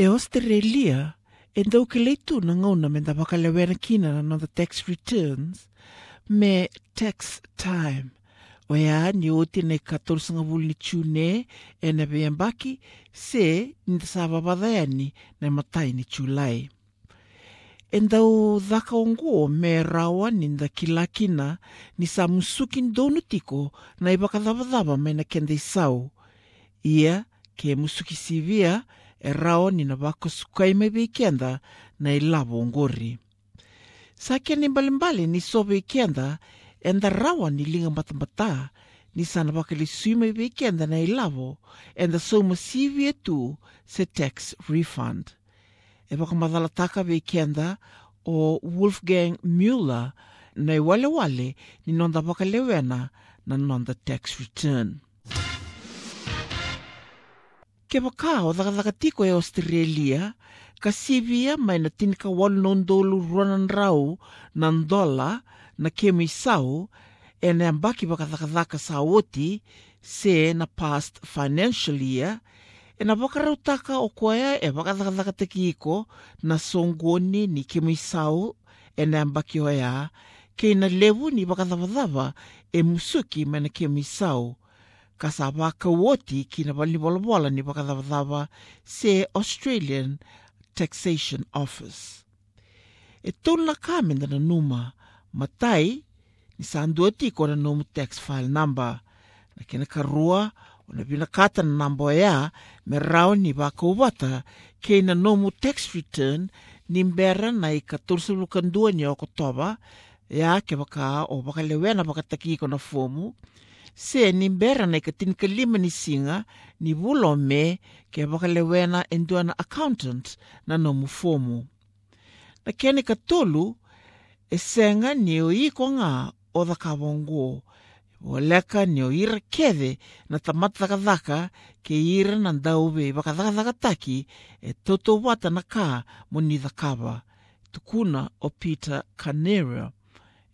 E Australia, e dau ke leitu na ngauna me da wakalewera kina na the tax returns, me tax time. O ea ni oti nei ka tolusanga wuli tune e na beambaki se ni sa wawadaani na matai ni chulai. E dau dhaka ongo me rawa ni nda kilakina ni sa musuki ndonu tiko na i wakadhawadhawa me na kende isau. Ia ke musuki sivia e rao ni na wako sukai me kenda na i lavo ngori. Sa kia ni mbalimbali ni sobe kenda e nda rawa ni linga matamata ni sana wakali sui me kenda na i lavo e nda soma sivia tu se tax refund. E waka madhalataka ve kenda o Wolfgang muller na i wale wale ni nonda wakalewena na nonda tax return. kevakaao thakathakatiko ya e australia kasivia mainatinaka walunodolu ruananrau na dola na kemu isau kemisau ene ambaki vakathakathaka saoti se na past financial ia year ena vakarautaka koya e vakathakathakatekiko e na songoni ni kemu isau e na yabaki oya kei na levu ni vakathavathava e musuki mai na kemu isau ka sapa kauoti kina paliwalawala ni vakacavacava se australian taxation office. E taunilakame dana numa matai ni sa dua tiko na nomu tax file number. Na kena karua ona vinakata na namba me merau ni vakauvata kei na nomu tax return ni bera na i 14 ni okotova ya ke vaka o vakalewena vakataki iko na fomu se ni mbera na i ka tinika lima ni singa, ni wulo me ke waka lewena endua na accountant na nomu fomu. Na kene ka tolu, e senga ni o iko ko ngā o the kawongo. O leka ni o ira kede na tamata dhaka ke ira na ndauwe waka dhaka taki e toto wata na ka mo ni the. Tukuna o Peter Canera.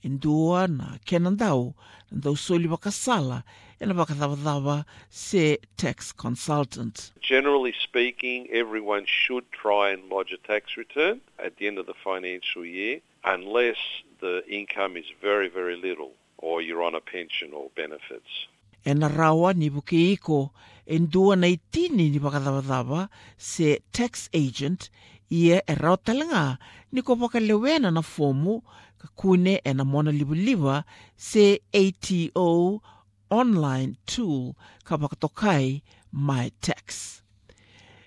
Indua na kena na ndau soli waka sala e na waka se tax consultant. Generally speaking, everyone should try and lodge a tax return at the end of the financial year unless the income is very, very little or you're on a pension or benefits. E na rawa ni buke iko e ndua na itini ni wakadhawadhawa se tax agent ia e rau talanga ni ko wakalewena na fomu ka kune e na mona libuliwa se ATO online tool ka wakatokai My Tax.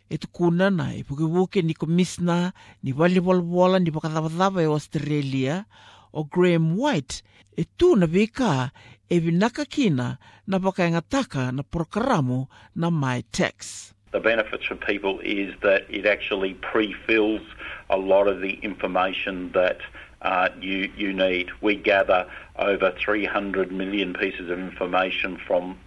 E tukuna na e puke ni komisna ni wali wala ni wakadhawadhawa e Australia o Graham White e tu na vika e vinaka kina na wakaingataka na programu na My Tax. The benefits for people is that it actually pre-fills a lot of the information that uh, you, you need. We gather over 300 million pieces of information from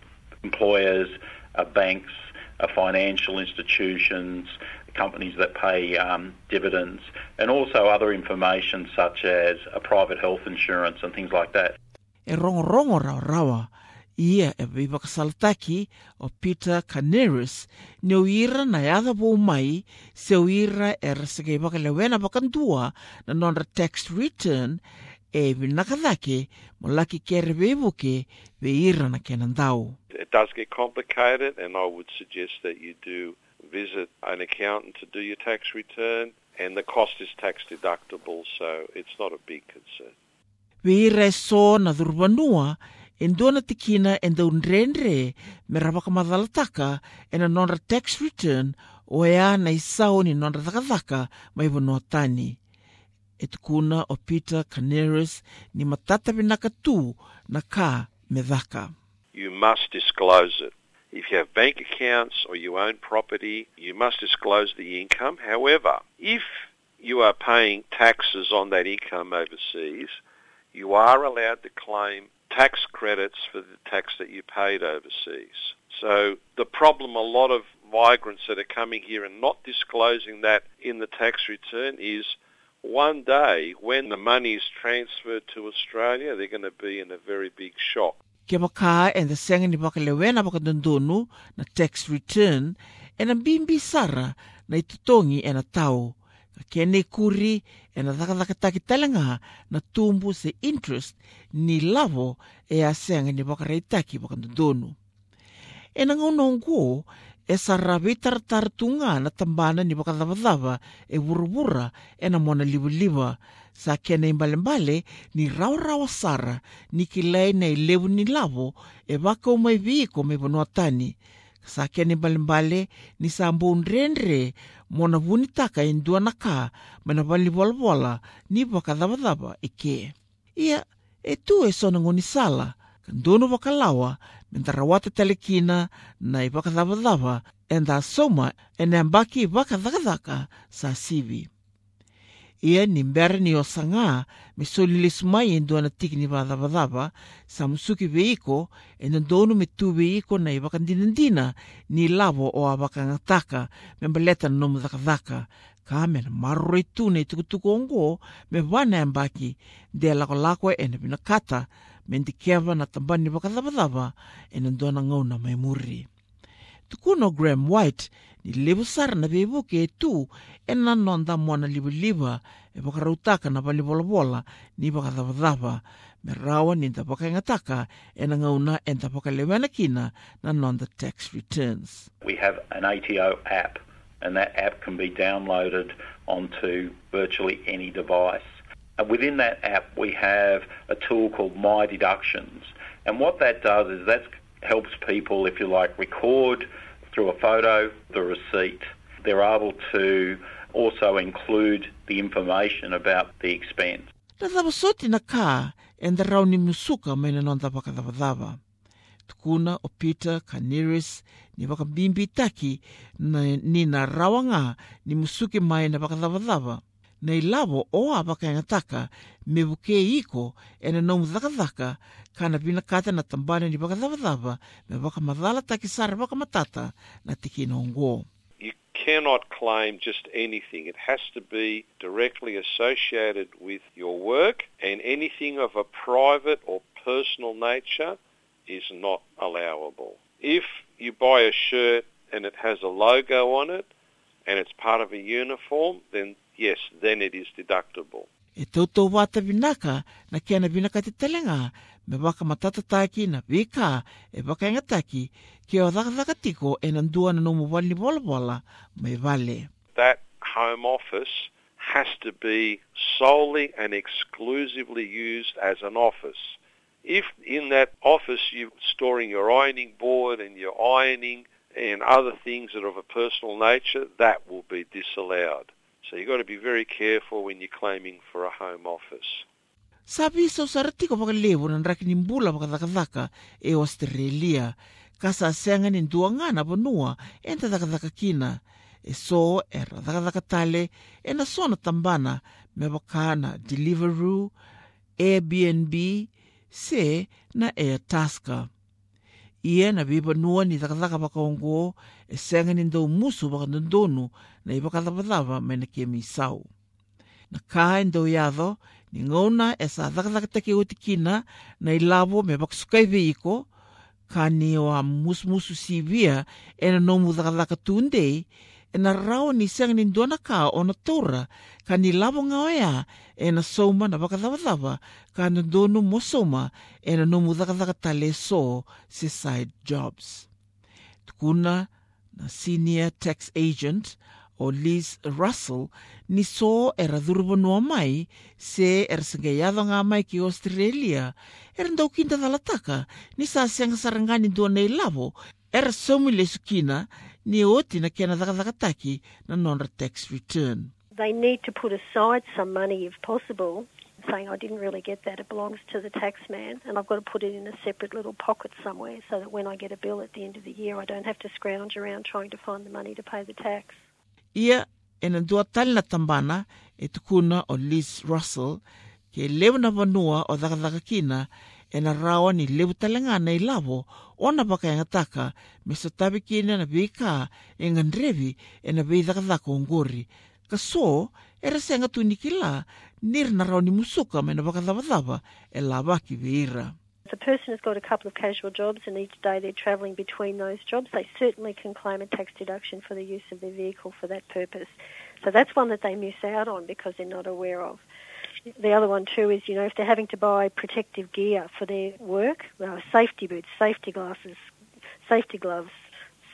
employers, uh, banks, uh, financial institutions, companies that pay um, dividends, and also other information such as a private health insurance and things like that. E ia e viva kasaltaki o Peter Caneris, ne uira na yada bo mai, se uira e rasake waka lewena wakandua na nonra tax return, e vinakadake mo laki kere vevuke ve ira na kenandau. It does get complicated and I would suggest that you do visit an accountant to do your tax return and the cost is tax deductible so it's not a big concern. Ve e so na dhurbanua e ndona tikina e ndau nrenre me rawaka madhalataka e na nonra tax return o ea na isao ni nonra dhakadhaka mai wanoa tani. E tukuna o Peter Caneris ni matata tu na ka me dhaka. You must disclose it. If you have bank accounts or you own property, you must disclose the income. However, if you are paying taxes on that income overseas, you are allowed to claim tax credits for the tax that you paid overseas. So the problem a lot of migrants that are coming here and not disclosing that in the tax return is one day when the money is transferred to Australia, they're going to be in a very big shock. The na tax return bimbi sara na i tutongi na tau. ka kene kuri e ena thakathakataki talenga na tumbu se interest ni lavo e asenga ni vakaraitaki vakadodonu e na ngaunaunguo e saravi tarataratuga na tabana ni vakacavacava e vuravura e na mona livaliva sa kenei balebale ni raoraoa sara ni kilai na i levu ni lavo e vakaumaivi ko mai vanuatani sakene balebale ni sambo ndrendre mo na vunitaka e dua na ka mana valivolavola ni vakacavacava e kē ia e tu e sona goni sala ka donu vakalawa me dra wata telekina na i vakadavadava e da soma e na ambaki vakacakacaka sa sivi. ia ni bera ni osaga me solilesumai e dua na tiki ni vacavacava sa musuki veiko e dodounu me tu veiko na i vakadinadina ni lavo o a vakagataka me baleta na nomu cakacaka ka mea na maroro itu na i tukutuku ogo me vana e baki de lakolako e na vinakata me dikeva na tabani vakacavacava e na dua na mai muri. Tukuno Graham White ni levu sara na vevuke e tu e na nonda moana liwa e wakarautaka na wali wala ni wakadhavadhava me rawa ni nda wakaingataka e na ngauna e nda wakalewana kina na nonda tax returns. We have an ATO app, and that app can be downloaded onto virtually any device. Within that app, we have a tool called My Deductions. And what that does is that helps people, if you like, record through a photo the receipt. They're able to also include the information about the expense. Na thavasoti na ka e nda rau ni musuka mai na nonda wakadhavadhava. Tukuna o Peter Caniris ni wakabimbi taki na, ni na rawanga ni musuki mai na wakadhavadhava. Na lavo o a wakaingataka me vuke iko e na nomu dhakadhaka kana pina kata na tambane ni wakadhavadhava me wakamadhala taki sara vakamatata na tikina ongo. Cannot claim just anything. It has to be directly associated with your work, and anything of a private or personal nature is not allowable. If you buy a shirt and it has a logo on it and it's part of a uniform, then yes, then it is deductible. E tautou wata vinaka na kia na vinaka te telenga me waka na vika e waka inga taki kia o tiko e na nomu wali mai vale. That home office has to be solely and exclusively used as an office. If in that office you're storing your ironing board and your ironing and other things that are of a personal nature, that will be disallowed. So you've got to be very careful when you're claiming for a home office. Sabi so saratiko waka na raki ni mbula waka dhaka e Australia. Kasa senga ni ndua ngana vanua e nta dhaka kina. E so e ra dhaka tale e na sona tambana me wakana Deliveroo, Airbnb, se na Airtasker ia na veivanua nua ni takataka pakaongo e sega ni dou musu vakadodonu na i vakacavacava mai na kia misau na kā e dou iado ni gauna e sa takataka take o na i lavo me pakasukai veiko ka ni a musumusu sivia e na nomu takataka tundei e na rao ni siang ni duana ka o na tora ka ni lawanga o ea e na soma na wakathawa ka na donu mosoma e na numu dhakathaka tale so se side jobs. Tukuna na senior tax agent o Liz Russell ni so era dhurbanua mai se era sangayadha ngā mai ki Australia era ndau kinta dhalataka ni sa sianga sarangani duana i lavo era somu le sukina ni oti na kena dhakadhakataki na non tax return. They need to put aside some money if possible saying I didn't really get that. It belongs to the tax man, and I've got to put it in a separate little pocket somewhere so that when I get a bill at the end of the year, I don't have to scrounge around trying to find the money to pay the tax. Ia e na dua tali na tambana e tukuna o Liz Russell ke lewa na vanua o dhakadhaka e na rawa ni lewu talenga na ilavo o na baka ngataka me na e e na. Ka so, e na rao ni musuka me na e veira. If a person has got a couple of casual jobs and each day they're travelling between those jobs, they certainly can claim a tax deduction for the use of their vehicle for that purpose. So that's one that they miss out on because they're not aware of. The other one too is, you know, if they're having to buy protective gear for their work, well, safety boots, safety glasses, safety gloves,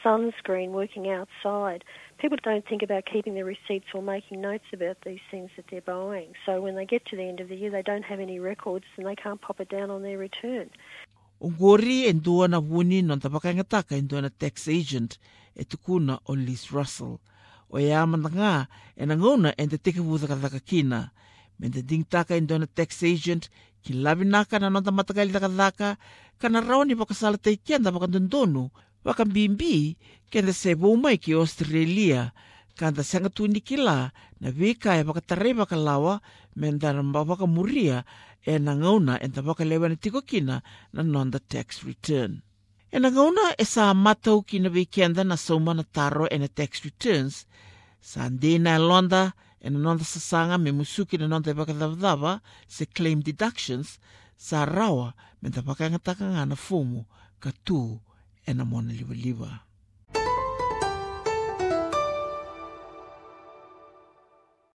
sunscreen, working outside, people don't think about keeping their receipts or making notes about these things that they're buying. So when they get to the end of the year, they don't have any records and they can't pop it down on their return. Ngori e ndua na wuni non tapakaingataka e ndua na tax agent e tukuna o Liz Russell. O e amana ngā e na ngauna e te teke kina. me dadingtaka in dona tax agent ki lavinaka na nonta matakali dakadaka kana raoni pakasala taikianda pakadondonu pakabimbi kenda sebo umai ki australia kada sanga tuni kila na vika e baka tare baka lawa men dana baka muria e na ngauna e ta baka na tiko kina na nonda tax return. E na ngauna e sa matau kina vikenda na sauma na taro e na tax returns. Sa ndina e londa and another sasanga me musuki na nonte pakadhavadhava se claim deductions sa rawa me ta pakangatakanga na fumu ka tū e na mona liwaliwa.